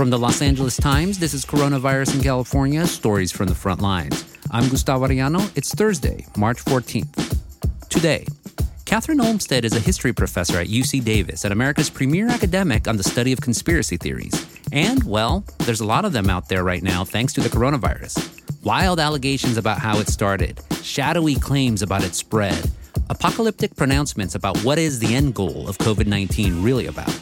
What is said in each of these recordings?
From the Los Angeles Times, this is Coronavirus in California Stories from the Front Lines. I'm Gustavo Arellano. It's Thursday, March 14th. Today, Kathryn Olmsted is a history professor at UC Davis and America's premier academic on the study of conspiracy theories. And, well, there's a lot of them out there right now thanks to the coronavirus. Wild allegations about how it started, shadowy claims about its spread, apocalyptic pronouncements about what is the end goal of COVID 19 really about.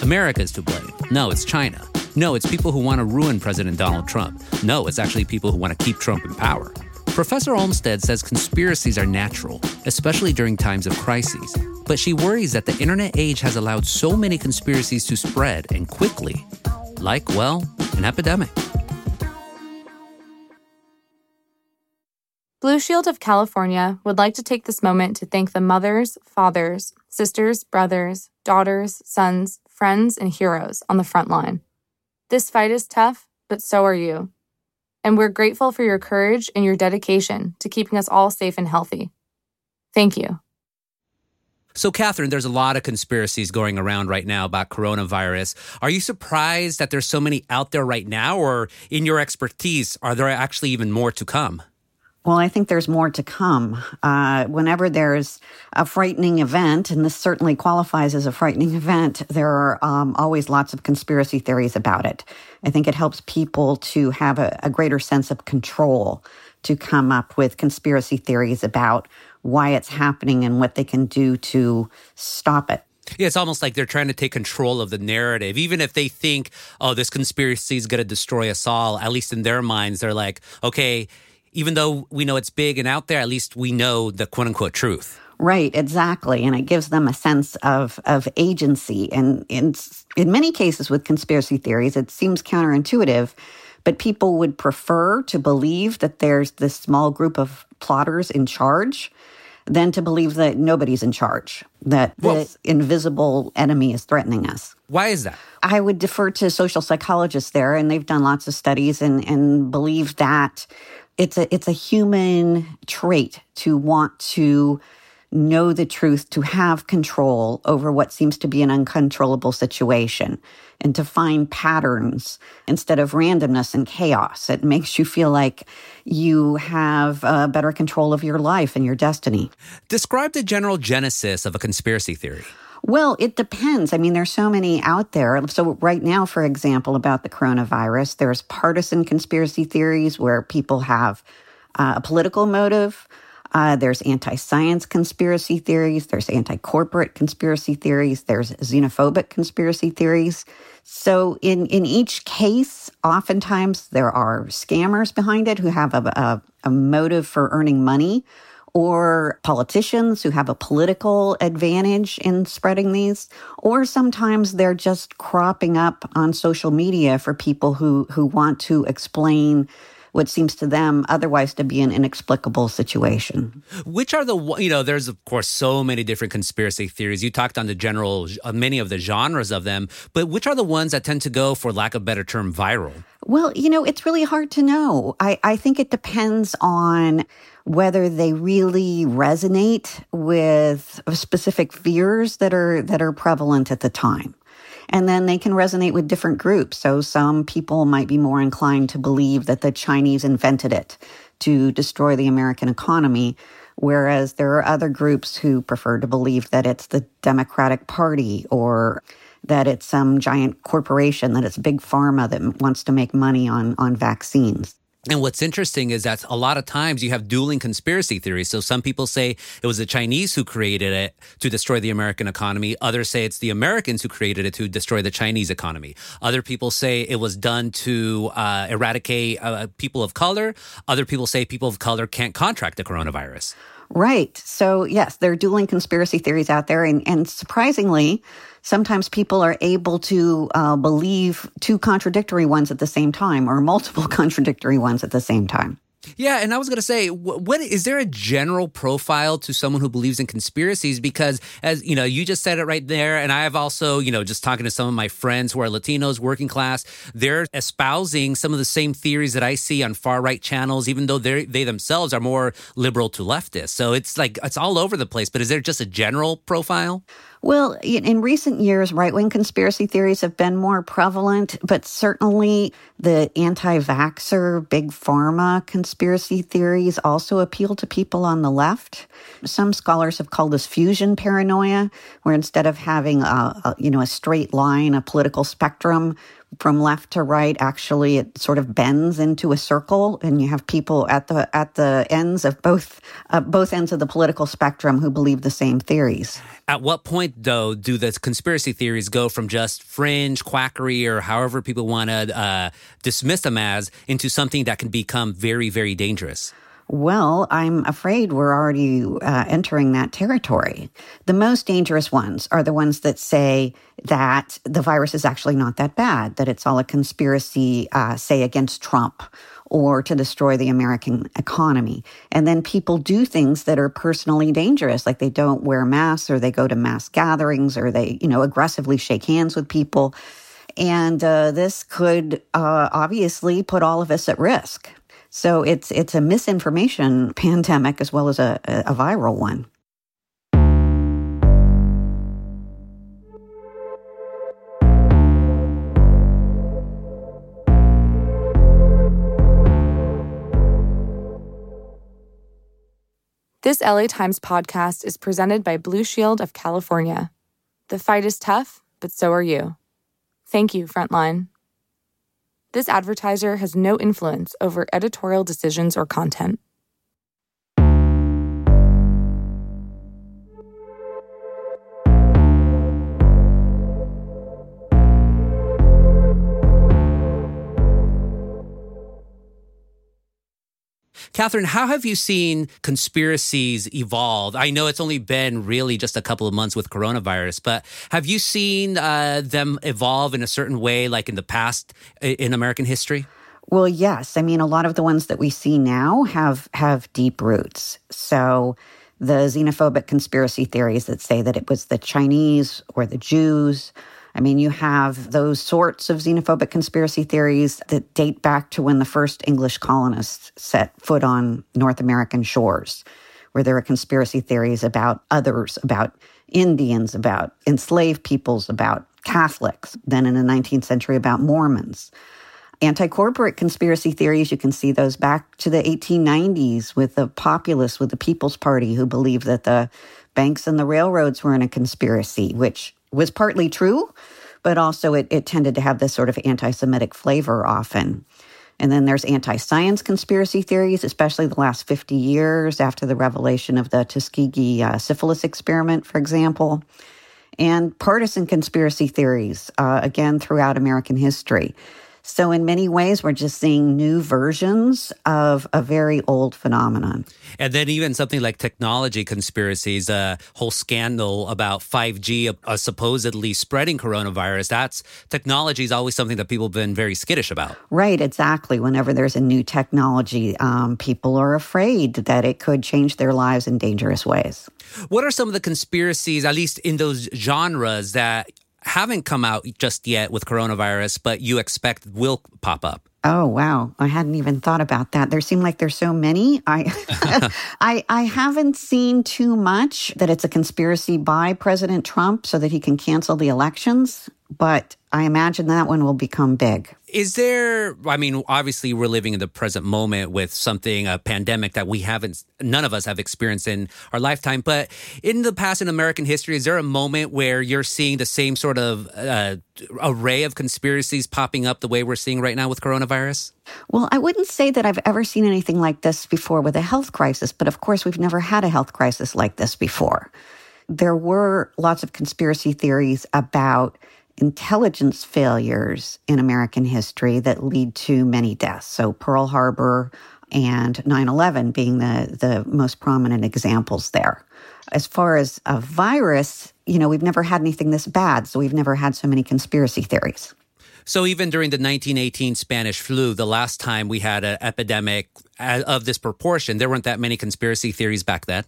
America is to blame. No, it's China. No, it's people who want to ruin President Donald Trump. No, it's actually people who want to keep Trump in power. Professor Olmsted says conspiracies are natural, especially during times of crises. But she worries that the internet age has allowed so many conspiracies to spread and quickly, like, well, an epidemic. Blue Shield of California would like to take this moment to thank the mothers, fathers, sisters, brothers, daughters, sons, friends, and heroes on the front line. This fight is tough, but so are you. And we're grateful for your courage and your dedication to keeping us all safe and healthy. Thank you. So, Kathryn, there's a lot of conspiracies going around right now about coronavirus. Are you surprised that there's so many out there right now, or in your expertise, are there actually even more to come? Well, I think there's more to come. Uh, whenever there's a frightening event, and this certainly qualifies as a frightening event, there are um, always lots of conspiracy theories about it. I think it helps people to have a, a greater sense of control to come up with conspiracy theories about why it's happening and what they can do to stop it. Yeah, it's almost like they're trying to take control of the narrative. Even if they think, oh, this conspiracy is going to destroy us all, at least in their minds, they're like, okay, even though we know it's big and out there, at least we know the quote unquote truth. Right, exactly. And it gives them a sense of, of agency. And in, in many cases with conspiracy theories, it seems counterintuitive, but people would prefer to believe that there's this small group of plotters in charge than to believe that nobody's in charge, that well, the invisible enemy is threatening us. Why is that? I would defer to social psychologists there, and they've done lots of studies and, and believe that it's a it's a human trait to want to know the truth, to have control over what seems to be an uncontrollable situation, and to find patterns instead of randomness and chaos. It makes you feel like you have uh, better control of your life and your destiny. Describe the general genesis of a conspiracy theory. Well, it depends. I mean, there's so many out there. So right now, for example, about the coronavirus, there's partisan conspiracy theories where people have uh, a political motive. Uh, there's anti-science conspiracy theories. There's anti-corporate conspiracy theories. There's xenophobic conspiracy theories. So in, in each case, oftentimes there are scammers behind it who have a, a, a motive for earning money or politicians who have a political advantage in spreading these, or sometimes they're just cropping up on social media for people who, who want to explain what seems to them otherwise to be an inexplicable situation. Which are the, you know, there's of course so many different conspiracy theories. You talked on the general, uh, many of the genres of them, but which are the ones that tend to go, for lack of better term, viral? Well, you know, it's really hard to know. I, I think it depends on whether they really resonate with specific fears that are that are prevalent at the time. And then they can resonate with different groups. So some people might be more inclined to believe that the Chinese invented it to destroy the American economy, whereas there are other groups who prefer to believe that it's the Democratic Party or that it's some giant corporation, that it's big pharma that wants to make money on, on vaccines. And what's interesting is that a lot of times you have dueling conspiracy theories. So some people say it was the Chinese who created it to destroy the American economy. Others say it's the Americans who created it to destroy the Chinese economy. Other people say it was done to uh, eradicate uh, people of color. Other people say people of color can't contract the coronavirus. Right. So, yes, there are dueling conspiracy theories out there. And, and surprisingly, sometimes people are able to uh, believe two contradictory ones at the same time or multiple contradictory ones at the same time. Yeah, and I was going to say, what, is there a general profile to someone who believes in conspiracies? Because as you know, you just said it right there, and I have also, you know, just talking to some of my friends who are Latinos, working class, they're espousing some of the same theories that I see on far right channels, even though they they themselves are more liberal to leftist. So it's like it's all over the place. But is there just a general profile? Well, in recent years, right wing conspiracy theories have been more prevalent, but certainly the anti vaxxer, big pharma conspiracy theories also appeal to people on the left. Some scholars have called this fusion paranoia, where instead of having a, a you know, a straight line, a political spectrum, from left to right actually it sort of bends into a circle and you have people at the at the ends of both uh, both ends of the political spectrum who believe the same theories. At what point though do the conspiracy theories go from just fringe quackery or however people want to uh, dismiss them as into something that can become very very dangerous well, I'm afraid we're already uh, entering that territory. The most dangerous ones are the ones that say that the virus is actually not that bad, that it's all a conspiracy, uh, say, against Trump or to destroy the American economy. And then people do things that are personally dangerous, like they don't wear masks or they go to mass gatherings or they, you know, aggressively shake hands with people. And uh, this could uh, obviously put all of us at risk. So it's it's a misinformation pandemic as well as a, a viral one. This LA Times podcast is presented by Blue Shield of California. The fight is tough, but so are you. Thank you, Frontline. This advertiser has no influence over editorial decisions or content. Kathryn, how have you seen conspiracies evolve? I know it's only been really just a couple of months with coronavirus, but have you seen uh, them evolve in a certain way, like in the past in American history? Well, yes. I mean, a lot of the ones that we see now have have deep roots. So the xenophobic conspiracy theories that say that it was the Chinese or the Jews I mean, you have those sorts of xenophobic conspiracy theories that date back to when the first English colonists set foot on North American shores, where there are conspiracy theories about others, about Indians, about enslaved peoples, about Catholics, then in the 19th century about Mormons. Anti corporate conspiracy theories, you can see those back to the 1890s with the populists, with the People's Party, who believed that the banks and the railroads were in a conspiracy, which was partly true, but also it, it tended to have this sort of anti Semitic flavor often. And then there's anti science conspiracy theories, especially the last 50 years after the revelation of the Tuskegee uh, syphilis experiment, for example. And partisan conspiracy theories, uh, again, throughout American history. So, in many ways, we're just seeing new versions of a very old phenomenon. And then, even something like technology conspiracies, a whole scandal about 5G uh, supposedly spreading coronavirus. That's technology is always something that people have been very skittish about. Right, exactly. Whenever there's a new technology, um, people are afraid that it could change their lives in dangerous ways. What are some of the conspiracies, at least in those genres, that haven't come out just yet with coronavirus, but you expect will pop up? Oh wow, I hadn't even thought about that. There seem like there's so many. I I I haven't seen too much that it's a conspiracy by President Trump so that he can cancel the elections, but I imagine that one will become big. Is there, I mean, obviously we're living in the present moment with something, a pandemic that we haven't, none of us have experienced in our lifetime. But in the past in American history, is there a moment where you're seeing the same sort of uh, array of conspiracies popping up the way we're seeing right now with coronavirus? Well, I wouldn't say that I've ever seen anything like this before with a health crisis, but of course, we've never had a health crisis like this before. There were lots of conspiracy theories about intelligence failures in American history that lead to many deaths. So Pearl Harbor and 9 11 being the, the most prominent examples there. As far as a virus, you know, we've never had anything this bad, so we've never had so many conspiracy theories. So even during the 1918 Spanish flu, the last time we had an epidemic uh, of this proportion, there weren't that many conspiracy theories back then.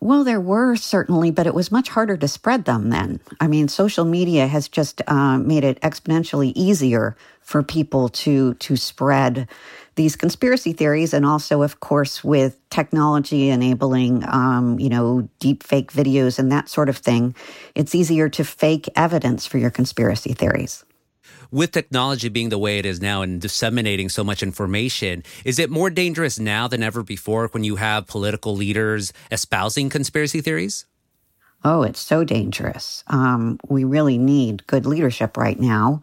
Well, there were certainly, but it was much harder to spread them then. I mean, social media has just uh, made it exponentially easier for people to to spread these conspiracy theories, and also, of course, with technology enabling, um, you know, deep fake videos and that sort of thing, it's easier to fake evidence for your conspiracy theories with technology being the way it is now and disseminating so much information, is it more dangerous now than ever before when you have political leaders espousing conspiracy theories? Oh, it's so dangerous. Um, we really need good leadership right now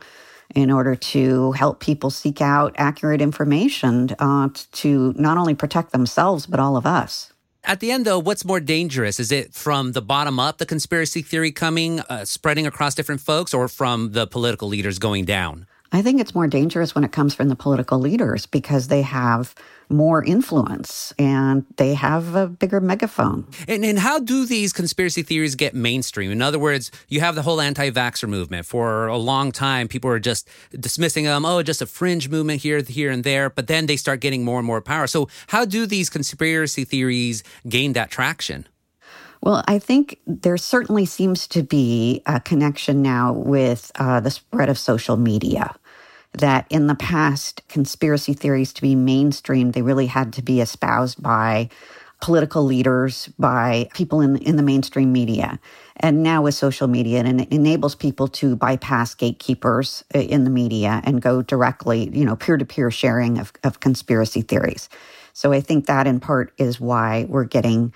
in order to help people seek out accurate information uh, to not only protect themselves, but all of us. At the end, though, what's more dangerous? Is it from the bottom up, the conspiracy theory coming, uh, spreading across different folks, or from the political leaders going down? I think it's more dangerous when it comes from the political leaders because they have more influence and they have a bigger megaphone. And, and how do these conspiracy theories get mainstream? In other words, you have the whole anti vaxxer movement. For a long time, people were just dismissing them, oh, just a fringe movement here, here, and there. But then they start getting more and more power. So, how do these conspiracy theories gain that traction? Well, I think there certainly seems to be a connection now with uh, the spread of social media that in the past, conspiracy theories to be mainstream, they really had to be espoused by political leaders, by people in, in the mainstream media. And now with social media, it enables people to bypass gatekeepers uh, in the media and go directly, you know, peer to peer sharing of, of conspiracy theories. So I think that in part is why we're getting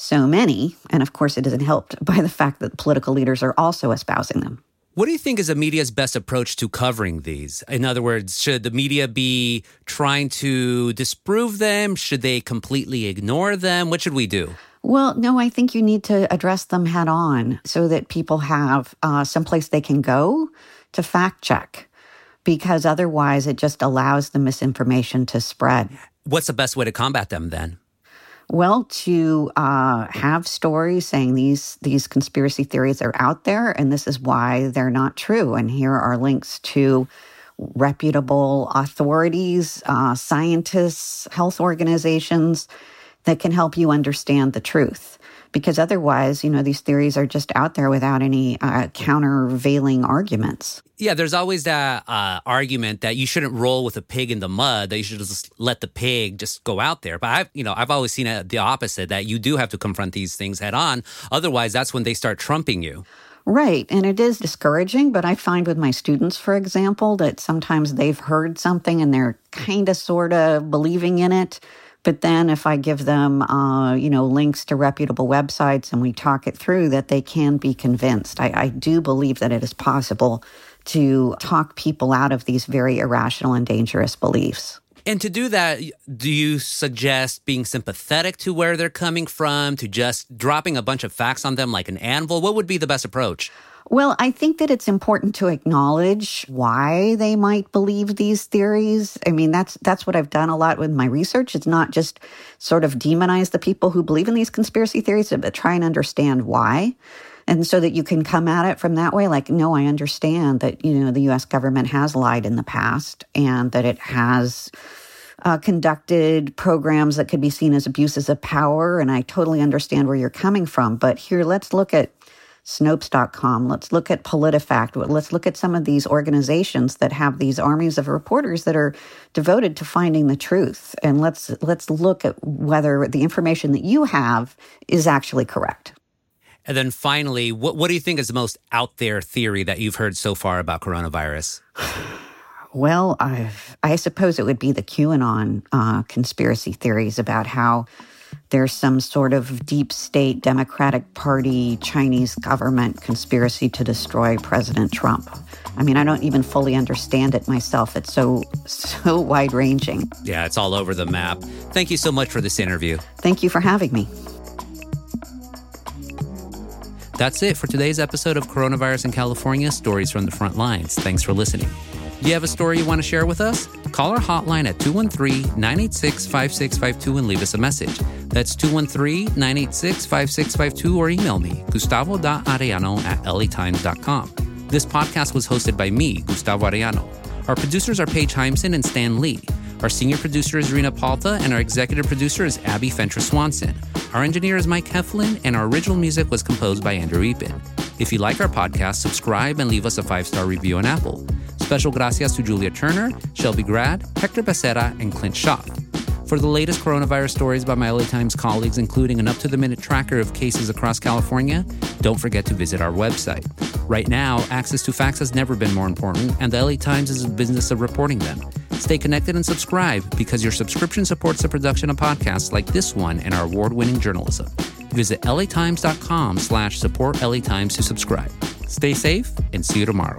so many. And of course, it isn't helped by the fact that political leaders are also espousing them. What do you think is the media's best approach to covering these? In other words, should the media be trying to disprove them? Should they completely ignore them? What should we do? Well, no, I think you need to address them head on so that people have uh, someplace they can go to fact check because otherwise it just allows the misinformation to spread. What's the best way to combat them then? Well, to uh, have stories saying these these conspiracy theories are out there, and this is why they're not true. And here are links to reputable authorities, uh, scientists, health organizations that can help you understand the truth because otherwise, you know, these theories are just out there without any uh, countervailing arguments. Yeah, there's always that uh, argument that you shouldn't roll with a pig in the mud; that you should just let the pig just go out there. But I've, you know, I've always seen it the opposite that you do have to confront these things head on. Otherwise, that's when they start trumping you. Right. And it is discouraging, but I find with my students, for example, that sometimes they've heard something and they're kind of sort of believing in it. But then if I give them, uh, you know, links to reputable websites and we talk it through, that they can be convinced. I, I do believe that it is possible to talk people out of these very irrational and dangerous beliefs. And to do that, do you suggest being sympathetic to where they're coming from, to just dropping a bunch of facts on them like an anvil? What would be the best approach? Well, I think that it's important to acknowledge why they might believe these theories. I mean, that's that's what I've done a lot with my research. It's not just sort of demonize the people who believe in these conspiracy theories, but try and understand why. And so that you can come at it from that way, like, no, I understand that, you know, the US government has lied in the past and that it has uh, conducted programs that could be seen as abuses of power. And I totally understand where you're coming from. But here, let's look at Snopes.com. Let's look at PolitiFact. Let's look at some of these organizations that have these armies of reporters that are devoted to finding the truth. And let's let's look at whether the information that you have is actually correct. And then finally, what what do you think is the most out there theory that you've heard so far about coronavirus? Well, I've, I suppose it would be the QAnon uh, conspiracy theories about how there's some sort of deep state Democratic Party Chinese government conspiracy to destroy President Trump. I mean, I don't even fully understand it myself. It's so so wide ranging. Yeah, it's all over the map. Thank you so much for this interview. Thank you for having me. That's it for today's episode of Coronavirus in California Stories from the Front Lines. Thanks for listening. You have a story you want to share with us? Call our hotline at 213 986 5652 and leave us a message. That's 213 986 5652 or email me, gustavo.arellano at latimes.com. This podcast was hosted by me, Gustavo Arellano. Our producers are Paige Heimson and Stan Lee. Our senior producer is Rena Palta, and our executive producer is Abbie Fentress Swanson. Our engineer is Mike Heflin, and our original music was composed by Andrew Eapen. If you like our podcast, subscribe and leave us a five star review on Apple. Special gracias to Julia Turner, Shelby Grad, Hector Becerra, and Clint Schaff. For the latest coronavirus stories by my LA Times colleagues, including an up to the minute tracker of cases across California, don't forget to visit our website. Right now, access to facts has never been more important, and the LA Times is in the business of reporting them. Stay connected and subscribe because your subscription supports the production of podcasts like this one and our award-winning journalism. Visit latimes.com slash support LA Times to subscribe. Stay safe and see you tomorrow.